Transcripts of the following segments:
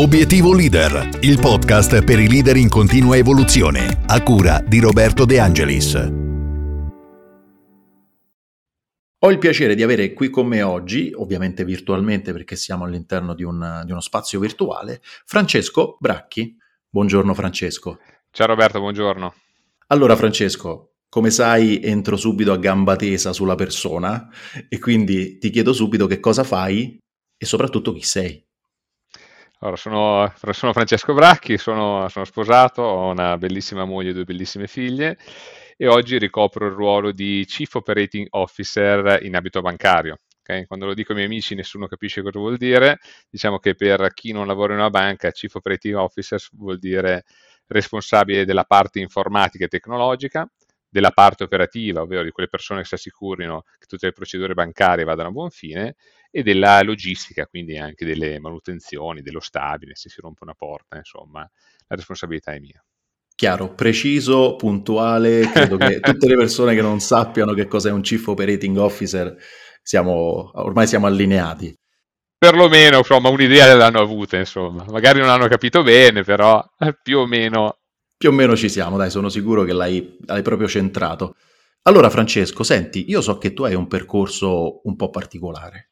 Obiettivo Leader, il podcast per i leader in continua evoluzione, a cura di Roberto De Angelis. Ho il piacere di avere qui con me oggi, ovviamente virtualmente perché siamo all'interno di, un, di uno spazio virtuale, Francesco Bracchi. Buongiorno Francesco. Ciao Roberto, buongiorno. Allora Francesco, come sai entro subito a gamba tesa sulla persona e quindi ti chiedo subito che cosa fai e soprattutto chi sei. Allora, sono, sono Francesco Bracchi, sono, sono, sposato, ho una bellissima moglie e due bellissime figlie e oggi ricopro il ruolo di Chief Operating Officer in abito bancario. Okay? Quando lo dico ai miei amici nessuno capisce cosa vuol dire, diciamo che per chi non lavora in una banca Chief Operating Officer vuol dire responsabile della parte informatica e tecnologica, della parte operativa, ovvero di quelle persone che si assicurino che tutte le procedure bancarie vadano a buon fine, e della logistica, quindi anche delle manutenzioni, dello stabile, se si rompe una porta, insomma, la responsabilità è mia. Chiaro, preciso, puntuale, credo che tutte le persone che non sappiano che cos'è un Chief Operating Officer, siamo, ormai siamo allineati. Perlomeno, insomma, un'idea l'hanno avuta, insomma. Magari non hanno capito bene, però più o meno... Più o meno ci siamo, dai, sono sicuro che l'hai, l'hai proprio centrato. Allora, Francesco, senti, io so che tu hai un percorso un po' particolare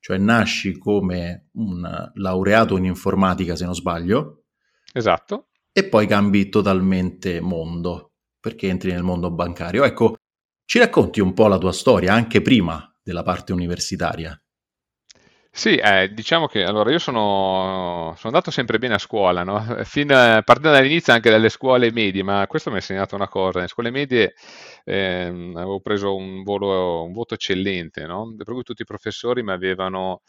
cioè nasci come un laureato in informatica, se non sbaglio. Esatto. E poi cambi totalmente mondo, perché entri nel mondo bancario. Ecco, ci racconti un po' la tua storia, anche prima della parte universitaria. Sì, eh, diciamo che allora io sono, sono andato sempre bene a scuola, no? Fin, partendo dall'inizio anche dalle scuole medie, ma questo mi ha insegnato una cosa, nelle scuole medie eh, avevo preso un, volo, un, voto eccellente, no? per cui tutti i professori mi avevano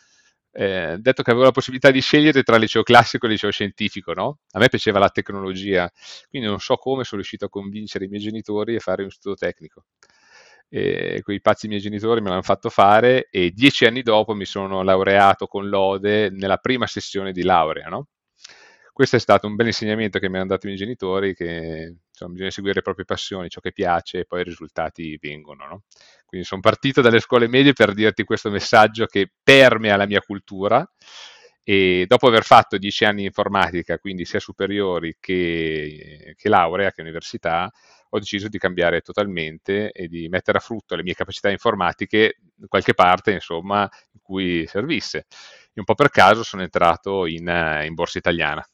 eh, detto che avevo la possibilità di scegliere tra liceo classico e liceo scientifico, no? A me piaceva la tecnologia, quindi non so come sono riuscito a convincere i miei genitori a fare un istituto tecnico quei pazzi miei genitori me l'hanno fatto fare e dieci anni dopo mi sono laureato con lode nella prima sessione di laurea, no? Questo è stato un bel insegnamento che mi hanno dato i miei genitori, che insomma, bisogna seguire le proprie passioni, ciò che piace e poi i risultati vengono, no? Quindi sono partito dalle scuole medie per dirti questo messaggio che permea la mia cultura e dopo aver fatto dieci anni di informatica, quindi sia superiori che, che laurea, che università, ho deciso di cambiare totalmente e di mettere a frutto le mie capacità informatiche in qualche parte, insomma, in cui servisse. E un po' per caso sono entrato in, eh, in Borsa Italiana,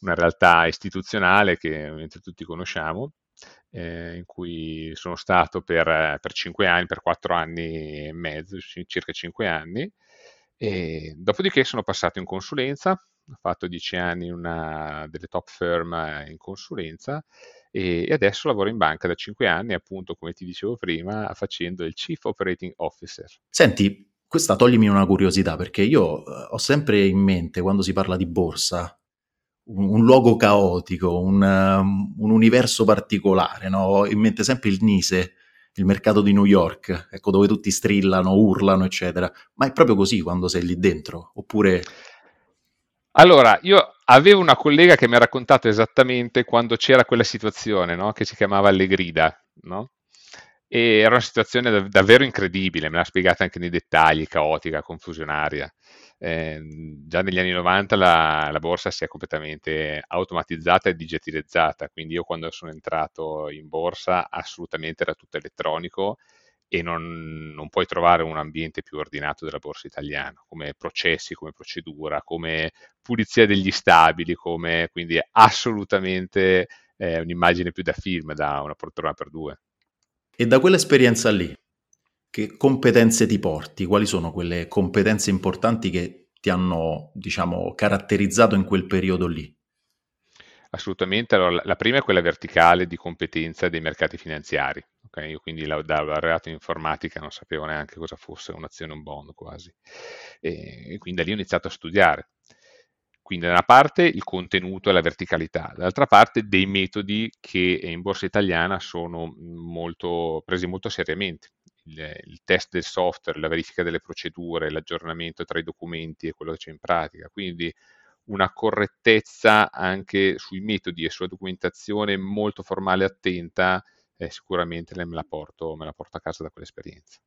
una realtà istituzionale che ovviamente tutti conosciamo, eh, in cui sono stato per, eh, per 5 anni, per 4 anni e mezzo, circa 5 anni, e dopodiché sono passato in consulenza, ho fatto 10 anni in una delle top firm in consulenza e, adesso lavoro in banca da 5 anni, appunto, come ti dicevo prima, facendo il Chief Operating Officer. Senti, questa toglimi una curiosità perché io eh, ho sempre in mente quando si parla di borsa un, un luogo caotico, un, um, un universo particolare, no? ho in mente sempre il Nise, il mercato di New York, ecco dove tutti strillano, urlano, eccetera. Ma è proprio così quando sei lì dentro? Oppure allora, io avevo una collega che mi ha raccontato esattamente quando c'era quella situazione, no? che si chiamava Allegrida, no? E era una situazione dav- davvero incredibile, me l'ha spiegata anche nei dettagli, caotica, confusionaria. Eh, già negli anni 90 la, la, borsa si è completamente automatizzata e digitalizzata, quindi io quando sono entrato in borsa assolutamente era tutto elettronico e non, non, puoi trovare un ambiente più ordinato della borsa italiana, come processi, come procedura, come pulizia degli stabili, come quindi assolutamente eh, un'immagine più da film, da una poltrona per due. E da quell'esperienza lì, che competenze ti porti? Quali sono quelle competenze importanti che ti hanno, diciamo, caratterizzato in quel periodo lì? Assolutamente, allora, la prima è quella verticale di competenza dei mercati finanziari, Okay? Io quindi da laureato in informatica non sapevo neanche cosa fosse un'azione, un bond quasi. E, e quindi da lì ho iniziato a studiare. Quindi da una parte il contenuto e la verticalità, dall'altra parte dei metodi che in borsa italiana sono molto, presi molto seriamente. Il, il, test del software, la verifica delle procedure, l'aggiornamento tra i documenti e quello che c'è in pratica. Quindi una correttezza anche sui metodi e sulla documentazione molto formale e attenta e sicuramente me la, porto, me la porto a casa da quell'esperienza.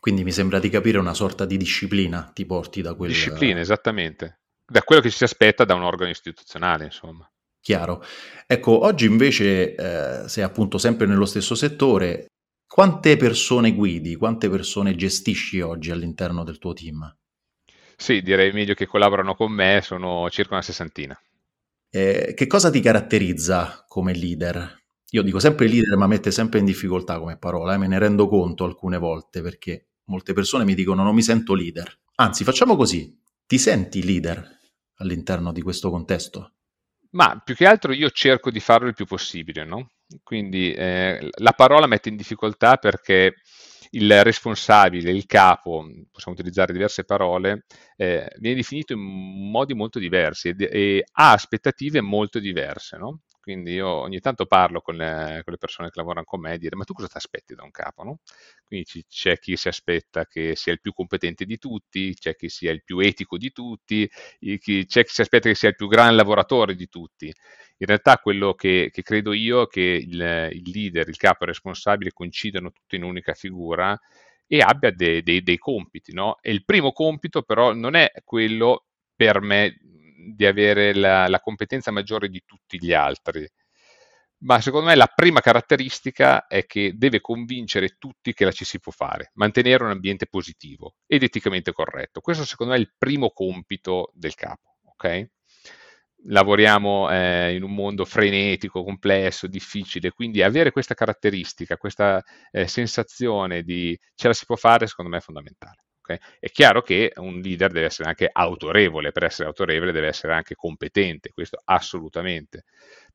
Quindi mi sembra di capire una sorta di disciplina ti porti da quel... Disciplina, esattamente. Da quello che ci si aspetta da un organo istituzionale, insomma. Chiaro. Ecco, oggi invece eh, sei appunto sempre nello stesso settore. Quante persone guidi, quante persone gestisci oggi all'interno del tuo team? Sì, direi meglio che collaborano con me, sono circa una sessantina. Eh, che cosa ti caratterizza come leader? Io dico sempre leader, ma mette sempre in difficoltà come parola, eh, me ne rendo conto alcune volte perché molte persone mi dicono non mi sento leader. Anzi, facciamo così, ti senti leader all'interno di questo contesto? Ma più che altro io cerco di farlo il più possibile, no? Quindi eh, la parola mette in difficoltà perché il responsabile, il capo, possiamo utilizzare diverse parole, eh, viene definito in modi molto diversi e, e ha aspettative molto diverse, no? Quindi io ogni tanto parlo con le, con le, persone che lavorano con me e dire ma tu cosa ti aspetti da un capo? No? Quindi c- c'è chi si aspetta che sia il più competente di tutti, c'è chi sia il più etico di tutti, chi, c'è chi si aspetta che sia il più gran lavoratore di tutti. In realtà quello che, che credo io è che il, il, leader, il capo e il responsabile coincidano tutti in un'unica figura e abbia dei, dei, dei compiti. No? E il primo compito però non è quello per me di avere la, la competenza maggiore di tutti gli altri. Ma secondo me la prima caratteristica è che deve convincere tutti che la ci si può fare, mantenere un ambiente positivo ed eticamente corretto. Questo secondo me è il primo compito del capo, ok? Lavoriamo eh, in un mondo frenetico, complesso, difficile, quindi avere questa caratteristica, questa eh, sensazione di ce la si può fare, secondo me è fondamentale. Okay? È chiaro che un leader deve essere anche autorevole, per essere autorevole deve essere anche competente, questo assolutamente.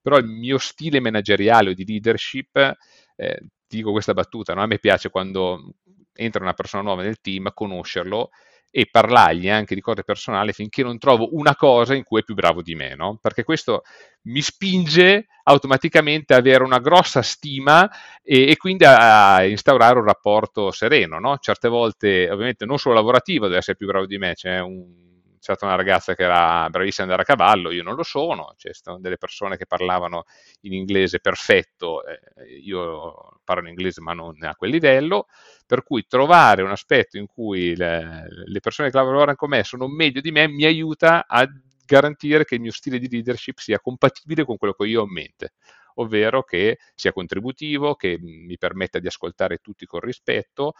Però il mio stile manageriale o di leadership, eh, dico questa battuta, no? a me piace quando entra una persona nuova nel team, conoscerlo e parlargli anche di cose personali finché non trovo una cosa in cui è più bravo di me, no? Perché questo mi spinge automaticamente a avere una grossa stima e, e quindi a, a, instaurare un rapporto sereno, no? Certe volte, ovviamente, non solo lavorativo deve essere più bravo di me, c'è un stata una ragazza che era bravissima ad andare a cavallo, io non lo sono, c'è delle persone che parlavano in inglese perfetto, eh, io parlo in inglese ma non a quel livello, per cui trovare un aspetto in cui le, le persone che lavorano con me sono meglio di me mi aiuta a garantire che il mio stile di leadership sia compatibile con quello che io ho in mente ovvero che sia contributivo, che mi permetta di ascoltare tutti con rispetto,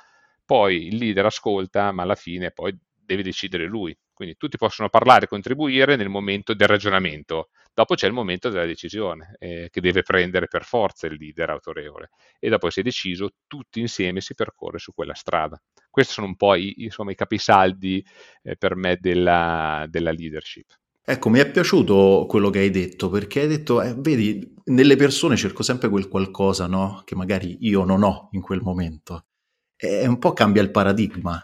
poi il leader ascolta, ma alla fine poi deve decidere lui. Quindi tutti possono parlare e contribuire nel momento del ragionamento, dopo c'è il momento della decisione eh, che deve prendere per forza il leader autorevole e dopo si è deciso tutti insieme si percorre su quella strada. Questi sono un po' i, insomma, i capisaldi eh, per me della, della leadership. Ecco, mi è piaciuto quello che hai detto, perché hai detto, eh, vedi, nelle persone cerco sempre quel qualcosa, no? Che magari io non ho in quel momento. E un po' cambia il paradigma.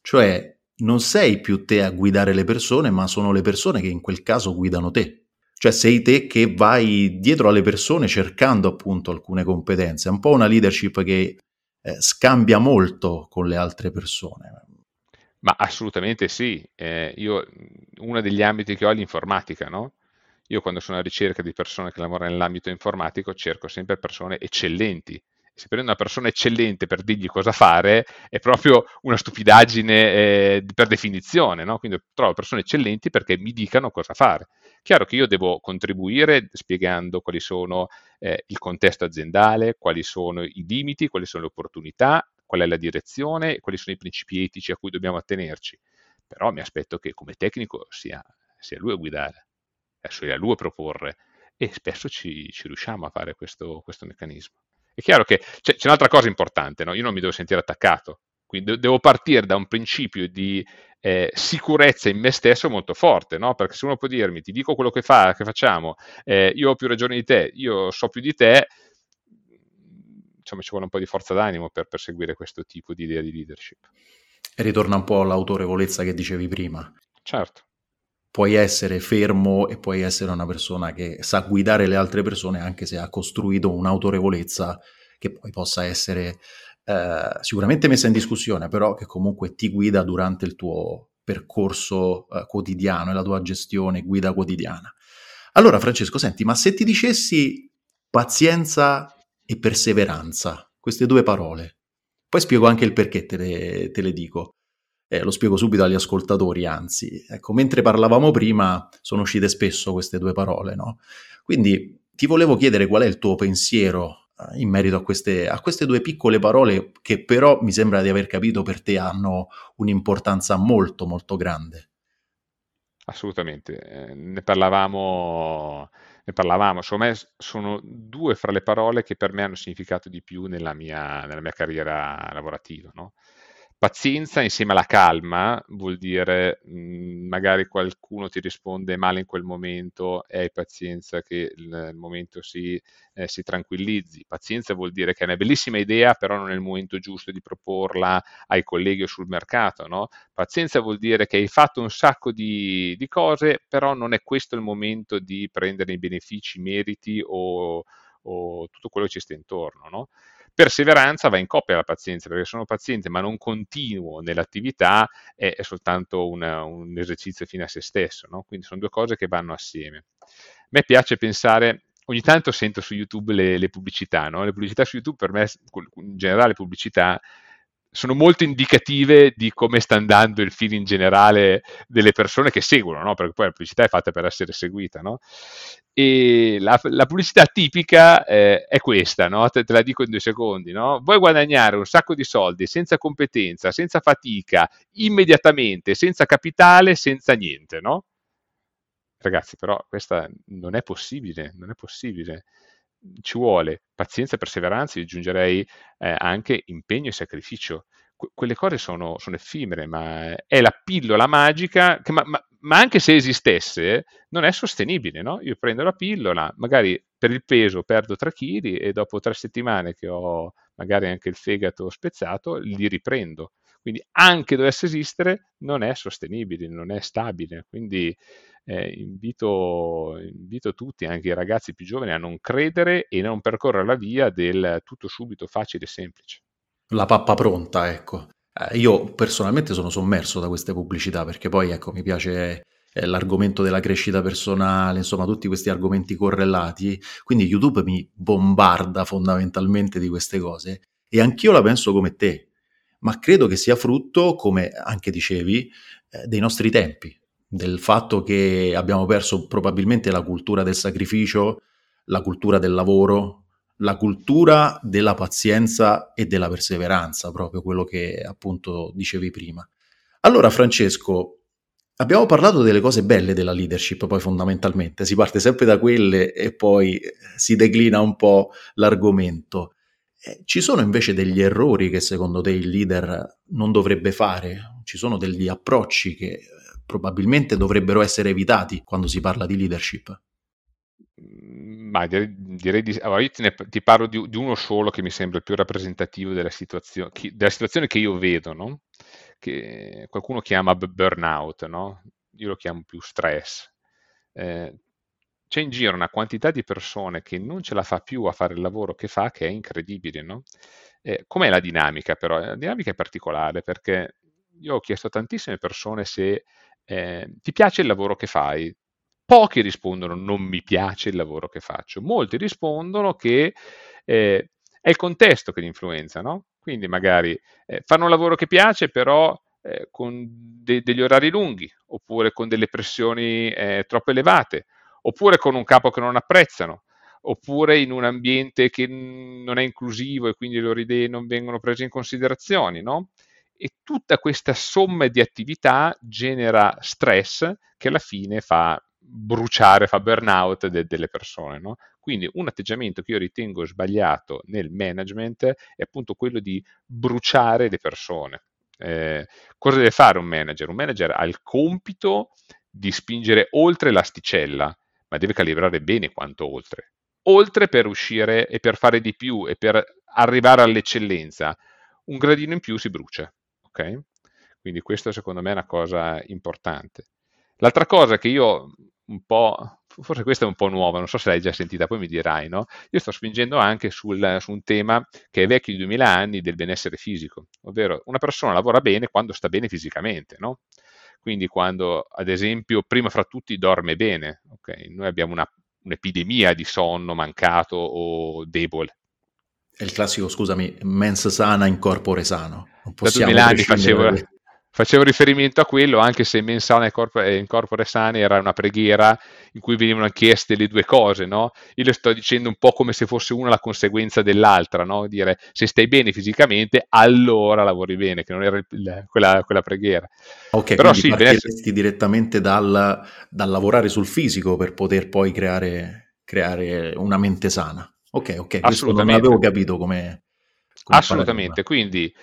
Cioè, non sei più te a guidare le persone, ma sono le persone che in quel caso guidano te. Cioè sei te che vai dietro alle persone cercando appunto alcune competenze. È un po' una leadership che eh, scambia molto con le altre persone. Ma assolutamente sì. Eh, io, uno degli ambiti che ho è l'informatica, no? Io quando sono a ricerca di persone che lavorano nell'ambito informatico cerco sempre persone eccellenti se prendo una persona eccellente per dirgli cosa fare è proprio una stupidaggine eh, per definizione, no? quindi trovo persone eccellenti perché mi dicano cosa fare. Chiaro che io devo contribuire spiegando quali sono eh, il contesto aziendale, quali sono i limiti, quali sono le opportunità, qual è la direzione, quali sono i principi etici a cui dobbiamo attenerci. Però mi aspetto che come tecnico sia, sia lui a guidare, sia lui a proporre e spesso ci, ci riusciamo a fare questo, questo meccanismo. È chiaro che c'è, c'è un'altra cosa importante, no? io non mi devo sentire attaccato, quindi devo partire da un principio di eh, sicurezza in me stesso molto forte, no? perché se uno può dirmi ti dico quello che, fa, che facciamo, eh, io ho più ragione di te, io so più di te, insomma ci vuole un po' di forza d'animo per perseguire questo tipo di idea di leadership. E ritorna un po' all'autorevolezza che dicevi prima. Certo puoi essere fermo e puoi essere una persona che sa guidare le altre persone anche se ha costruito un'autorevolezza che poi possa essere eh, sicuramente messa in discussione, però che comunque ti guida durante il tuo percorso eh, quotidiano e la tua gestione, guida quotidiana. Allora Francesco, senti, ma se ti dicessi pazienza e perseveranza, queste due parole, poi spiego anche il perché te le, te le dico. Eh, lo spiego subito agli ascoltatori, anzi, ecco, mentre parlavamo prima sono uscite spesso queste due parole, no? Quindi ti volevo chiedere qual è il tuo pensiero eh, in merito a queste, a queste, due piccole parole che però mi sembra di aver capito per te hanno un'importanza molto molto grande. Assolutamente, eh, ne parlavamo, ne parlavamo, secondo me sono due fra le parole che per me hanno significato di più nella mia, nella mia carriera lavorativa. No? Pazienza insieme alla calma vuol dire mh, mhmm, magari qualcuno ti risponde male in quel momento e hai pazienza che il momento si, eh, si, tranquillizzi. Pazienza vuol dire che è una bellissima idea, però non è il momento giusto di proporla ai colleghi o sul mercato. No? Pazienza vuol dire che hai fatto un sacco di, di, cose, però non è questo il momento di prendere i benefici, i meriti o, o tutto quello che ci sta intorno. No? Perseveranza va in coppia alla pazienza, perché sono paziente ma non continuo nell'attività è, è soltanto una, un esercizio fine a se stesso, no? quindi sono due cose che vanno assieme. A me piace pensare, ogni tanto sento su YouTube le, le pubblicità, no? le pubblicità su YouTube per me, in generale pubblicità, sono molto indicative di come sta andando il feeling generale delle persone che seguono, no? perché poi la pubblicità è fatta per essere seguita. No? E la, la, pubblicità tipica eh, è questa, no? te, te, la dico in due secondi. Vuoi guadagnare un sacco di soldi senza competenza, senza fatica, immediatamente, senza capitale, senza niente. Ragazzi, però questa non è possibile, non è possibile ci vuole pazienza e perseveranza, io aggiungerei eh, anche impegno e sacrificio. Que- quelle cose sono, sono, effimere, ma è la pillola magica, che, ma, ma, ma, anche se esistesse, non è sostenibile. No? Io prendo la pillola, magari per il peso perdo 3 kg e dopo tre settimane che ho magari anche il fegato spezzato, li riprendo. Quindi anche dovesse esistere, non è sostenibile, non è stabile. Quindi eh, invito, invito, tutti, anche i ragazzi più giovani, a non credere e non percorrere la via del tutto subito, facile e semplice. La pappa pronta, ecco. Eh, io personalmente sono sommerso da queste pubblicità perché poi, ecco, mi piace eh, l'argomento della crescita personale, insomma, tutti questi argomenti correlati. Quindi YouTube mi bombarda fondamentalmente di queste cose e anch'io la penso come te, ma credo che sia frutto, come anche dicevi, eh, dei nostri tempi del fatto che abbiamo perso probabilmente la cultura del sacrificio, la cultura del lavoro, la cultura della pazienza e della perseveranza, proprio quello che appunto dicevi prima. Allora Francesco, abbiamo parlato delle cose belle della leadership, poi fondamentalmente si parte sempre da quelle e poi si declina un po' l'argomento. Eh, ci sono invece degli errori che secondo te il leader non dovrebbe fare? Ci sono degli approcci che probabilmente dovrebbero essere evitati quando si parla di leadership? Mm, ma direi, direi di, allora io ne, ti parlo di, di, uno solo che mi sembra più rappresentativo della situazione, della situazione che io vedo, no? che qualcuno chiama burnout, no? io lo chiamo più stress. Eh, c'è in giro una quantità di persone che non ce la fa più a fare il lavoro che fa che è incredibile. No? Eh, com'è la dinamica però? La dinamica è particolare perché io ho chiesto a tantissime persone se eh, ti piace il lavoro che fai? Pochi rispondono non mi piace il lavoro che faccio, molti rispondono che eh, è il contesto che li influenza, no? Quindi magari eh, fanno un lavoro che piace, però eh, con de- degli orari lunghi, oppure con delle pressioni eh, troppo elevate, oppure con un capo che non apprezzano, oppure in un ambiente che non è inclusivo e quindi le loro idee non vengono prese in considerazione, no? E tutta questa somma di attività genera stress che alla fine fa bruciare, fa burnout de- delle persone. No? Quindi un atteggiamento che io ritengo sbagliato nel management è appunto quello di bruciare le persone. Eh, cosa deve fare un manager? Un manager ha il compito di spingere oltre l'asticella, ma deve calibrare bene quanto oltre. Oltre per uscire e per fare di più e per arrivare all'eccellenza, un gradino in più si brucia ok? Quindi questo secondo me è una cosa importante. L'altra cosa che io un po', forse questa è un po' nuova, non so se l'hai già sentita, poi mi dirai, no? Io sto spingendo anche sul, su un tema che è vecchio di 2000 anni del benessere fisico, ovvero una persona lavora bene quando sta bene fisicamente, no? Quindi quando, ad esempio, prima fra tutti dorme bene, ok? Noi abbiamo una, un'epidemia di sonno mancato o debole, è il classico, scusami, mens sana in corpore sano. Non da 2000 anni facevo, facevo riferimento a quello, anche se mensale in corpore sani era una preghiera in cui venivano chieste le due cose, no? Io le sto dicendo un po' come se fosse una la conseguenza dell'altra, no? Dire se stai bene fisicamente, allora lavori bene, che non era il, quella, quella, preghiera. Ok, Però sì, partiresti direttamente dal, dal, lavorare sul fisico per poter poi creare, creare una mente sana. Ok, ok, questo non avevo capito come Assolutamente, quindi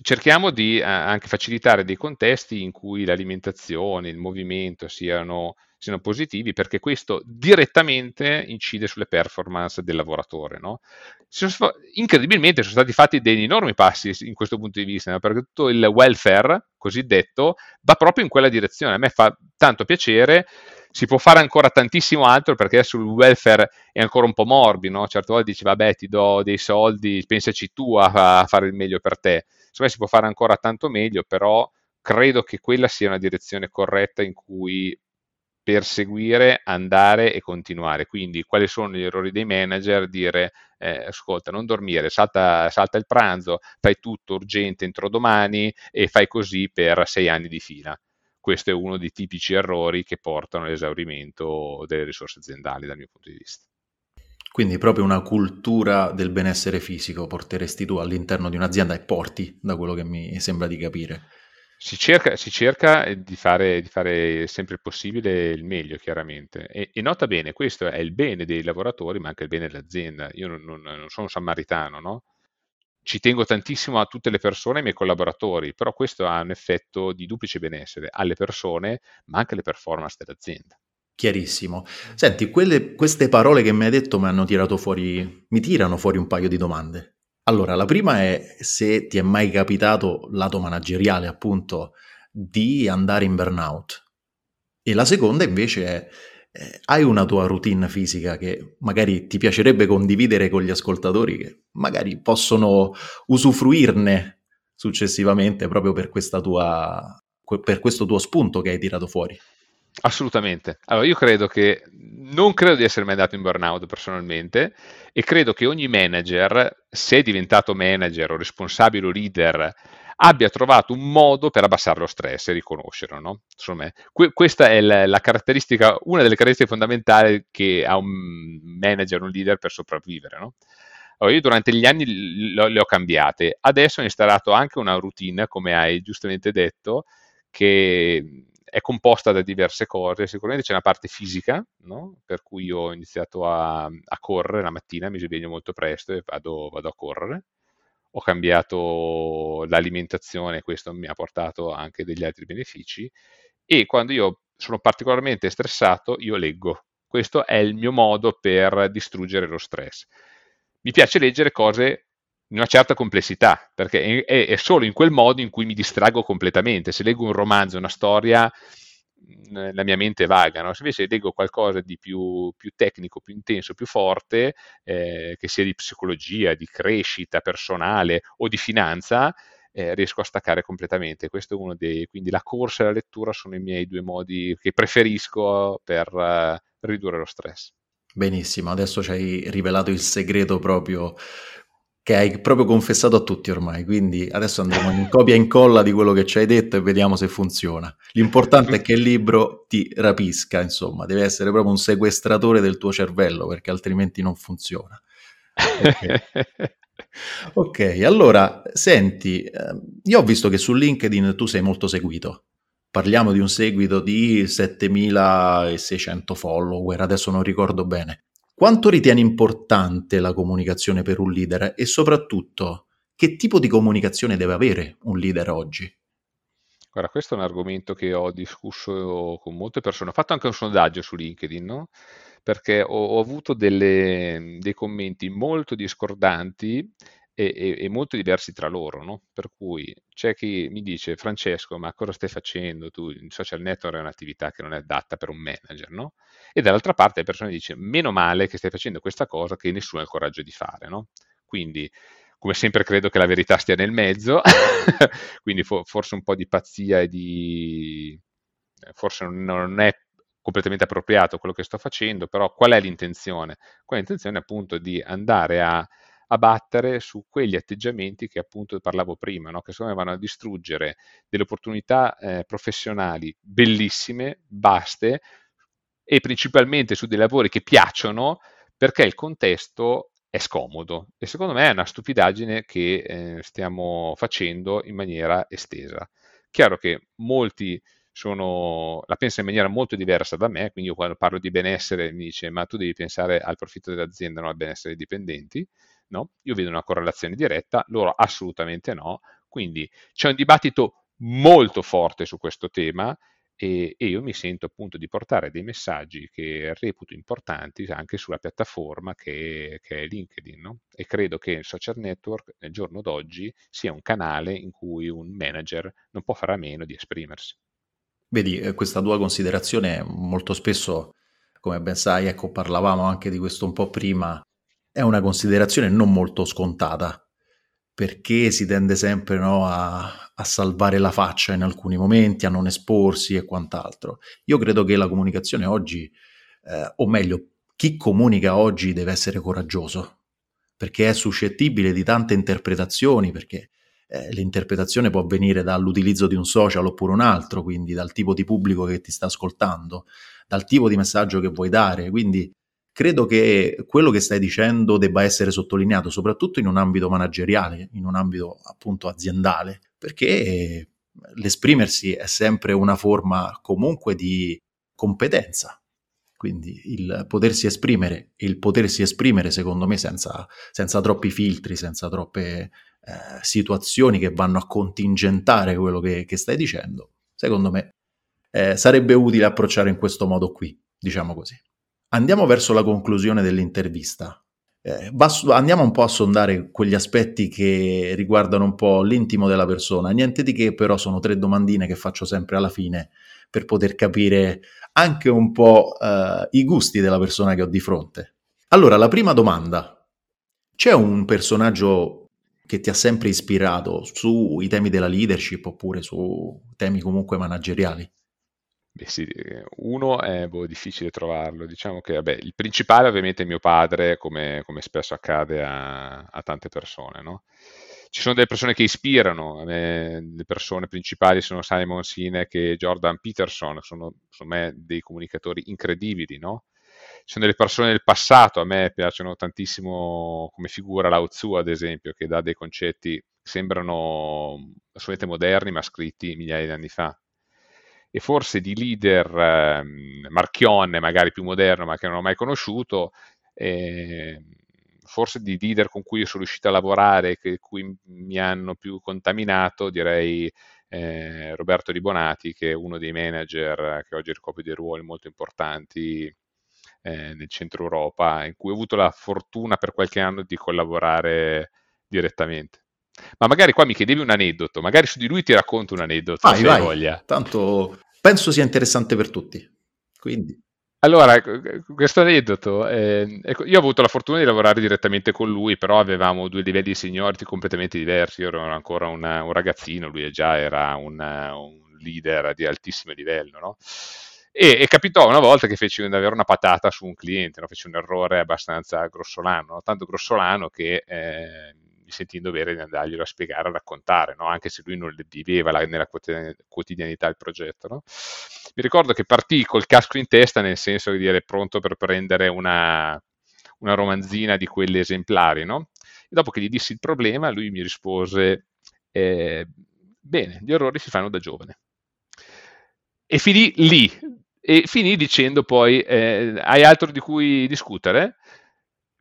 cerchiamo di eh, anche facilitare dei contesti in cui l'alimentazione, il movimento siano, siano positivi, perché questo direttamente incide sulle performance del lavoratore. No? Sono, incredibilmente sono stati fatti degli enormi passi in questo punto di vista, perché tutto il welfare cosiddetto va proprio in quella direzione. A me fa tanto piacere si può fare ancora tantissimo altro perché sul welfare è ancora un po' morbido, no? certe volte dici vabbè ti do dei soldi, pensaci tu a, a fare il meglio per te. Secondo me si può fare ancora tanto meglio, però credo che quella sia una direzione corretta in cui perseguire, andare e continuare. Quindi quali sono gli errori dei manager? Dire eh, ascolta, non dormire, salta, salta, il pranzo, fai tutto urgente entro domani e fai così per sei anni di fila questo è uno dei tipici errori che portano all'esaurimento delle risorse aziendali dal mio punto di vista. Quindi proprio una cultura del benessere fisico porteresti tu all'interno di un'azienda e porti, da quello che mi sembra di capire. Si cerca, si cerca di, fare, di, fare, sempre il possibile il meglio, chiaramente. E, e, nota bene, questo è il bene dei lavoratori, ma anche il bene dell'azienda. Io non, non, non sono un samaritano, no? Ci tengo tantissimo a tutte le persone, ai miei collaboratori, però questo ha un effetto di duplice benessere alle persone, ma anche alle performance dell'azienda. Chiarissimo. Senti, quelle, queste parole che mi hai detto mi hanno tirato fuori, mi tirano fuori un paio di domande. Allora, la prima è se ti è mai capitato, lato manageriale appunto, di andare in burnout. E la seconda invece è eh, hai una tua routine fisica che magari ti piacerebbe condividere con gli ascoltatori che magari possono usufruirne successivamente proprio per, tua, per questo tuo spunto che hai tirato fuori? Assolutamente. Allora, io credo che non credo di essere mai andato in burnout personalmente e credo che ogni manager, se è diventato manager o responsabile o leader abbia trovato un modo per abbassare lo stress e riconoscerlo. No? Me, que- questa è la, la, caratteristica, una delle caratteristiche fondamentali che ha un manager, un leader per sopravvivere. No? Allora, io durante gli anni le ho cambiate, adesso ho installato anche una routine, come hai giustamente detto, che è composta da diverse cose, sicuramente c'è una parte fisica, no? per cui ho iniziato a, a, correre la mattina, mi sveglio molto presto e vado, vado a correre, ho cambiato l'alimentazione, questo mi ha portato anche degli altri benefici e quando io sono particolarmente stressato io leggo. Questo è il mio modo per distruggere lo stress. Mi piace leggere cose di una certa complessità, perché è, è solo in quel modo in cui mi distraggo completamente. Se leggo un romanzo, una storia, la mia mente vaga, no? se invece leggo qualcosa di più, più tecnico, più intenso, più forte, eh, che sia di psicologia, di crescita personale o di finanza, eh, riesco a staccare completamente. Questo è uno dei, quindi la corsa e la lettura sono i miei due modi che preferisco per uh, ridurre lo stress. Benissimo, adesso ci hai rivelato il segreto proprio che hai proprio confessato a tutti ormai, quindi adesso andremo in copia e incolla di quello che ci hai detto e vediamo se funziona. L'importante è che il libro ti rapisca, insomma, deve essere proprio un sequestratore del tuo cervello perché altrimenti non funziona. Ok, okay allora, senti, ehm, io ho visto che su LinkedIn tu sei molto seguito. Parliamo di un seguito di 7600 follower, adesso non ricordo bene. Quanto ritieni importante la comunicazione per un leader e soprattutto che tipo di comunicazione deve avere un leader oggi? Guarda, questo è un argomento che ho discusso con molte persone. Ho fatto anche un sondaggio su LinkedIn, no? perché ho, ho avuto delle, dei commenti molto discordanti e, e, e, molto diversi tra loro, no? Per cui c'è chi mi dice, Francesco, ma cosa stai facendo? Tu, il social network è un'attività che non è adatta per un manager, no? E dall'altra parte le persone dicono, meno male che stai facendo questa cosa che nessuno ha il coraggio di fare, no? Quindi, come sempre credo che la verità stia nel mezzo, quindi for- forse un po' di pazzia e di... forse non è completamente appropriato quello che sto facendo, però qual è l'intenzione? Qual è l'intenzione appunto di andare a a battere su quegli atteggiamenti che appunto parlavo prima, no? che secondo me vanno a distruggere delle opportunità eh, professionali bellissime, vaste e principalmente su dei lavori che piacciono perché il contesto è scomodo e secondo me è una stupidaggine che eh, stiamo facendo in maniera estesa. Chiaro che molti sono, la pensano in maniera molto diversa da me, quindi io quando parlo di benessere mi dice ma tu devi pensare al profitto dell'azienda, non al benessere dei dipendenti, no? Io vedo una correlazione diretta, loro assolutamente no, quindi c'è un dibattito molto forte su questo tema e, e, io mi sento appunto di portare dei messaggi che reputo importanti anche sulla piattaforma che, che è LinkedIn no? e credo che il social network nel giorno d'oggi sia un canale in cui un manager non può fare a meno di esprimersi. Vedi, eh, questa tua considerazione molto spesso, come ben sai, ecco, parlavamo anche di questo un po' prima, è una considerazione non molto scontata, perché si tende sempre no, a, a, salvare la faccia in alcuni momenti, a non esporsi e quant'altro. Io credo che la comunicazione oggi, eh, o meglio, chi comunica oggi deve essere coraggioso, perché è suscettibile di tante interpretazioni, perché eh, l'interpretazione può venire dall'utilizzo di un social oppure un altro, quindi dal tipo di pubblico che ti sta ascoltando, dal tipo di messaggio che vuoi dare. Quindi credo che quello che stai dicendo debba essere sottolineato, soprattutto in un ambito manageriale, in un ambito appunto aziendale, perché l'esprimersi è sempre una forma comunque di competenza. Quindi il potersi esprimere e il potersi esprimere, secondo me, senza, senza troppi filtri, senza troppe eh, situazioni che vanno a contingentare quello che, che stai dicendo, secondo me eh, sarebbe utile approcciare in questo modo qui, diciamo così. Andiamo verso la conclusione dell'intervista. Eh, andiamo un po' a sondare quegli aspetti che riguardano un po' l'intimo della persona. Niente di che, però sono tre domandine che faccio sempre alla fine per poter capire anche un po' eh, i gusti della persona che ho di fronte. Allora, la prima domanda. C'è un personaggio che ti ha sempre ispirato sui temi della leadership oppure su temi comunque manageriali? Beh sì, uno è boh, difficile trovarlo, diciamo che vabbè, il principale ovviamente è mio padre, come, come spesso accade a, a, tante persone, no? Ci sono delle persone che ispirano, me, le persone principali sono Simon Sinek e Jordan Peterson, sono secondo me dei comunicatori incredibili, no? ci sono delle persone del passato, a me piacciono tantissimo come figura Lao Tzu, ad esempio, che dà dei concetti che sembrano assolutamente moderni, ma scritti migliaia di anni fa. E forse di leader eh, Marchionne, magari più moderno, ma che non ho mai conosciuto, eh, forse di leader con cui sono riuscito a lavorare, che cui mi hanno più contaminato, direi eh, Roberto Ribonati, che è uno dei manager che oggi ricopre dei ruoli molto importanti eh, nel centro Europa, in cui ho avuto la fortuna per qualche anno di collaborare direttamente. Ma magari qua mi chiedevi un aneddoto, magari su di lui ti racconto un aneddoto, vai, se vai. voglia. Tanto penso sia interessante per tutti. Quindi. Allora, questo aneddoto, eh, io ho avuto la fortuna di lavorare direttamente con lui, però avevamo due livelli di seniority completamente diversi. Io ero ancora una, un ragazzino, lui già era un, un leader di altissimo livello, no? E, e, capitò una volta che feci davvero una patata su un cliente, no? feci un errore abbastanza grossolano, tanto grossolano che eh, mi sentii in dovere di andarglielo a spiegare, a raccontare, no? anche se lui non viveva la, nella quotidianità il progetto. No? Mi ricordo che partì col casco in testa, nel senso di dire pronto per prendere una, una romanzina di quelle esemplari. E dopo che gli dissi il problema, lui mi rispose, eh, bene, gli errori si fanno da giovane. E finì lì, e finì dicendo poi, eh, hai altro di cui discutere?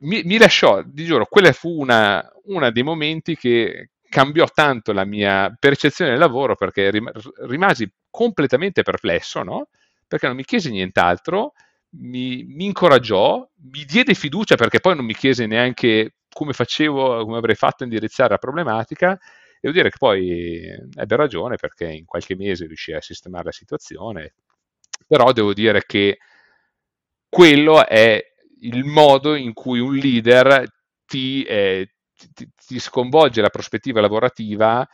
Mi, mi lasciò, di giuro, quella fu una, una, dei momenti che cambiò tanto la mia percezione del lavoro perché rim- rimasi completamente perplesso, no? Perché non mi chiese nient'altro, mi, mi, incoraggiò, mi diede fiducia perché poi non mi chiese neanche come facevo, come avrei fatto a indirizzare la problematica. Devo dire che poi ebbe ragione perché in qualche mese riuscì a sistemare la situazione, però devo dire che quello è il modo in cui un leader ti, eh, ti, ti sconvolge la prospettiva lavorativa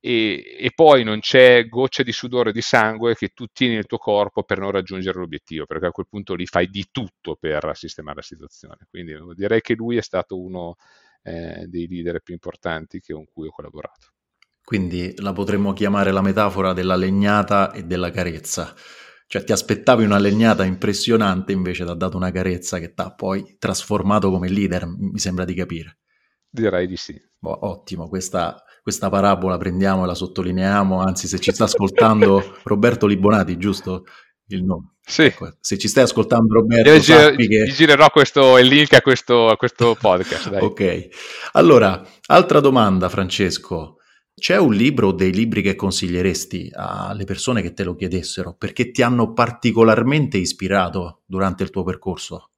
e, e, poi non c'è goccia di sudore di sangue che tu tieni nel tuo corpo per non raggiungere l'obiettivo, perché a quel punto lì fai di tutto per sistemare la situazione. Quindi direi che lui è stato uno eh, dei leader più importanti con cui ho collaborato. Quindi la potremmo chiamare la metafora della legnata e della carezza. Cioè ti aspettavi una legnata impressionante, invece ti ha dato una carezza che ti ha poi trasformato come leader, mi sembra di capire. Direi di sì. Boh, ottimo, questa, questa parabola prendiamo e la sottolineiamo, anzi se ci sta ascoltando Roberto Libonati, giusto? Il nome. Sì. Ecco, se ci stai ascoltando Roberto, Io gir- che... girerò questo, il link a questo, a questo podcast. Ok, allora, altra domanda Francesco. C'è un libro o dei libri che consiglieresti alle persone che te lo chiedessero perché ti hanno particolarmente ispirato durante il tuo percorso?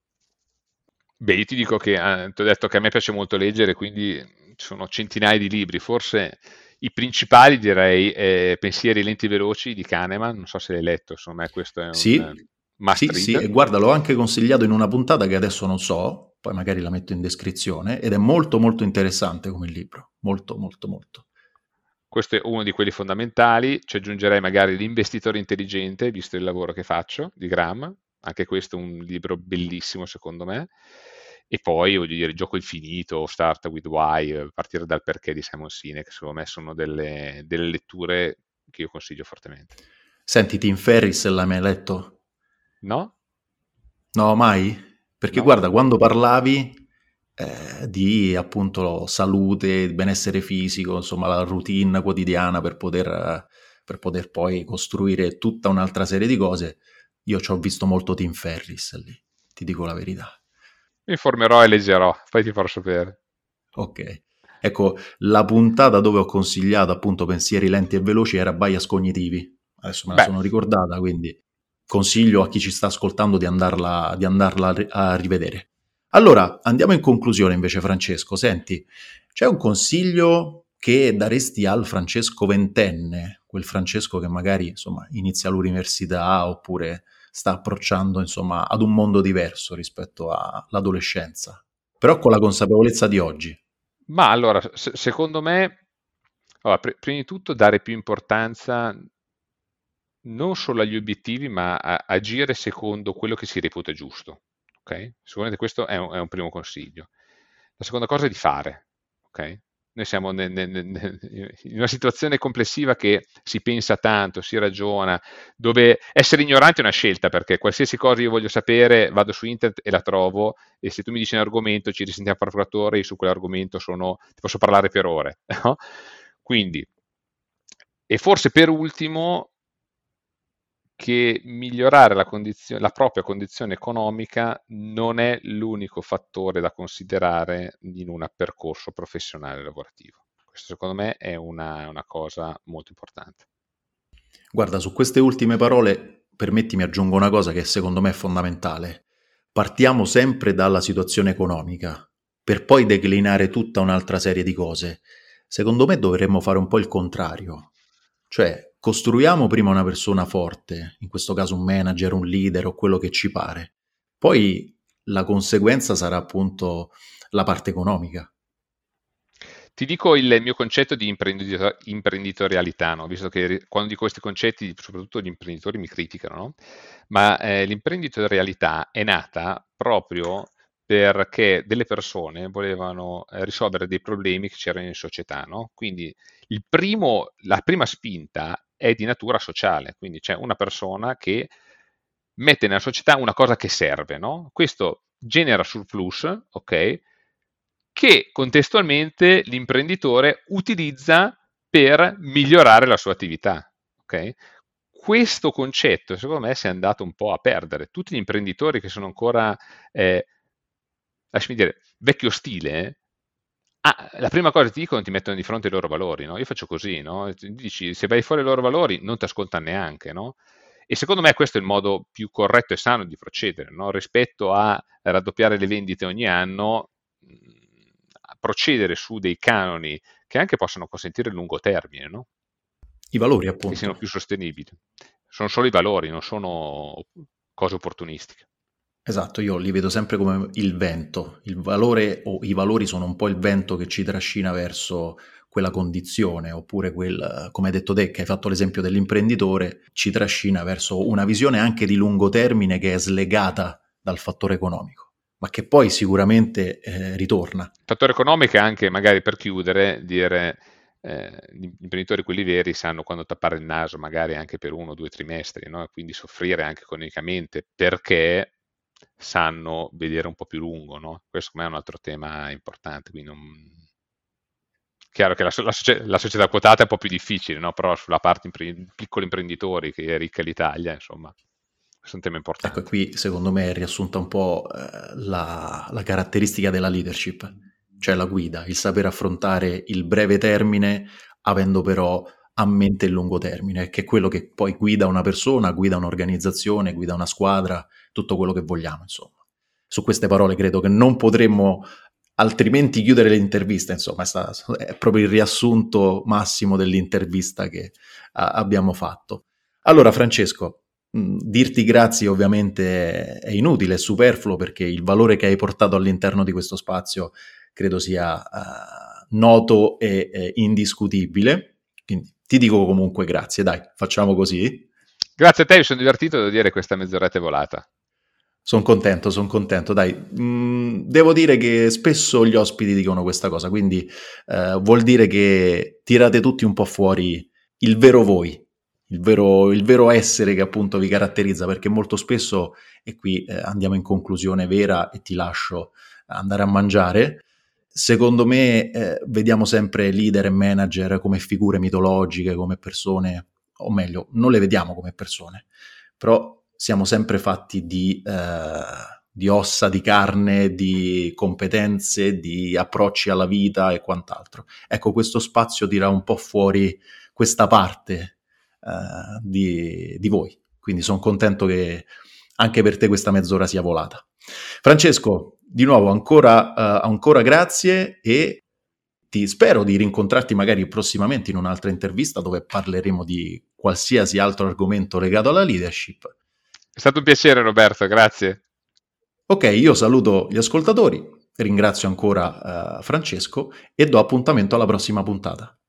Beh, io ti dico che eh, ti ho detto che a me piace molto leggere, quindi ci sono centinaia di libri, forse i principali direi eh, Pensieri lenti e veloci di Kahneman, non so se l'hai letto, insomma questo è un sì, eh, sì, sì, e guarda l'ho anche consigliato in una puntata che adesso non so, poi magari la metto in descrizione, ed è molto molto interessante come libro, molto molto molto. Questo è uno di quelli fondamentali, ci aggiungerei magari L'investitore intelligente, visto il lavoro che faccio, di Graham, anche questo è un libro bellissimo secondo me. E poi, voglio dire, Gioco Infinito, Start with Why, partire dal perché di Simon Sinek, secondo me sono delle, delle letture che io consiglio fortemente. Senti, Tim Ferris l'hai mai letto? No? No, mai? Perché no. guarda, quando parlavi eh, di appunto salute, benessere fisico, insomma la routine quotidiana per poter, per poter poi costruire tutta un'altra serie di cose, io ci ho visto molto Tim Ferris lì, ti dico la verità. Mi informerò e leggerò, poi ti farò sapere. Ok. Ecco, la puntata dove ho consigliato appunto pensieri lenti e veloci era bias cognitivi. Adesso me la Beh. sono ricordata, quindi consiglio a chi ci sta ascoltando di andarla, di andarla a rivedere. Allora, andiamo in conclusione invece, Francesco. Senti, c'è un consiglio che daresti al Francesco ventenne, quel Francesco che magari insomma, inizia l'università oppure sta approcciando insomma, ad un mondo diverso rispetto all'adolescenza, però con la consapevolezza di oggi? Ma allora, se- secondo me, allora, pr- prima di tutto dare più importanza non solo agli obiettivi, ma a agire secondo quello che si reputa giusto. Okay? Sicuramente questo è un, è un, primo consiglio. La seconda cosa è di fare. Okay? Noi siamo ne, ne, ne, in una situazione complessiva che si pensa tanto, si ragiona, dove essere ignorante è una scelta, perché qualsiasi cosa io voglio sapere vado su internet e la trovo, e se tu mi dici un argomento, ci risentiamo a calcolatore, io su quell'argomento sono, ti posso parlare per ore. No? Quindi, e forse per ultimo, che migliorare la, condizio- la, propria condizione economica non è l'unico fattore da considerare in un percorso professionale lavorativo. Questo secondo me è una, una cosa molto importante. Guarda, su queste ultime parole permettimi aggiungo una cosa che secondo me è fondamentale. Partiamo sempre dalla situazione economica, per poi declinare tutta un'altra serie di cose. Secondo me dovremmo fare un po' il contrario, cioè costruiamo prima una persona forte, in questo caso un manager, un leader o quello che ci pare. Poi la conseguenza sarà appunto la parte economica. Ti dico il mio concetto di imprenditor- imprenditorialità, no? visto che quando dico questi concetti, soprattutto gli imprenditori mi criticano, no? ma eh, l'imprenditorialità è nata proprio perché delle persone volevano eh, risolvere dei problemi che c'erano in società. No? Quindi primo, la prima spinta è di natura sociale, quindi c'è una persona che mette nella società una cosa che serve, no? Questo genera surplus, ok? Che contestualmente l'imprenditore utilizza per migliorare la sua attività, ok? Questo concetto, secondo me, si è andato un po' a perdere. Tutti gli imprenditori che sono ancora, eh, lasciami dire, vecchio stile, Ah, la prima cosa che ti dicono ti mettono di fronte ai loro valori, no? Io faccio così, no? Dici, se vai fuori i loro valori non ti ascoltano neanche, no? E secondo me questo è il modo più corretto e sano di procedere, no? Rispetto a raddoppiare le vendite ogni anno, a procedere su dei canoni che anche possono consentire il lungo termine, no? I valori, appunto. Che siano più sostenibili. Sono solo i valori, non sono cose opportunistiche. Esatto, io li vedo sempre come il vento, il valore o i valori sono un po' il vento che ci trascina verso quella condizione, oppure quel, come hai detto te, che hai fatto l'esempio dell'imprenditore, ci trascina verso una visione anche di lungo termine che è slegata dal fattore economico. ma che poi sicuramente eh, ritorna. Fattore economico è anche, magari per chiudere, dire eh, gli imprenditori, quelli veri, sanno quando tappare il naso, magari anche per uno o due trimestri, no? quindi soffrire anche economicamente perché sanno vedere un po' più lungo. No? Questo è un altro tema importante. Quindi non... Chiaro che la, la, la, società quotata è un po' più difficile, no? però sulla parte impre- piccoli imprenditori, che è ricca l'Italia, insomma, questo è un tema importante. Ecco, qui secondo me è riassunta un po' eh, la, la caratteristica della leadership, cioè la guida, il saper affrontare il breve termine avendo però a mente il lungo termine, che è quello che poi guida una persona, guida un'organizzazione, guida una squadra, tutto quello che vogliamo, insomma. Su queste parole credo che non potremmo altrimenti chiudere l'intervista, insomma, è, proprio il riassunto massimo dell'intervista che abbiamo fatto. Allora, Francesco, mh, dirti grazie ovviamente è inutile, è superfluo perché il valore che hai portato all'interno di questo spazio credo sia uh, noto e, e indiscutibile. Quindi ti dico comunque grazie, dai, facciamo così. Grazie a te, mi sono divertito, devo dire, questa mezz'oretta volata. Sono contento, sono contento. Dai, mm, devo dire che spesso gli ospiti dicono questa cosa, quindi eh, vuol dire che tirate tutti un po' fuori il vero voi, il vero, il vero essere che appunto vi caratterizza, perché molto spesso, e qui eh, andiamo in conclusione vera e ti lascio andare a mangiare, secondo me eh, vediamo sempre leader e manager come figure mitologiche, come persone, o meglio, non le vediamo come persone, però siamo sempre fatti di, eh, di ossa, di carne, di competenze, di approcci alla vita e quant'altro. Ecco, questo spazio tira un po' fuori questa parte eh, di, di voi, quindi sono contento che anche per te questa mezz'ora sia volata. Francesco, di nuovo ancora, uh, ancora grazie e ti spero di rincontrarti magari prossimamente in un'altra intervista dove parleremo di qualsiasi altro argomento legato alla leadership. È stato un piacere Roberto, grazie. Ok, io saluto gli ascoltatori, ringrazio ancora uh, Francesco e do appuntamento alla prossima puntata.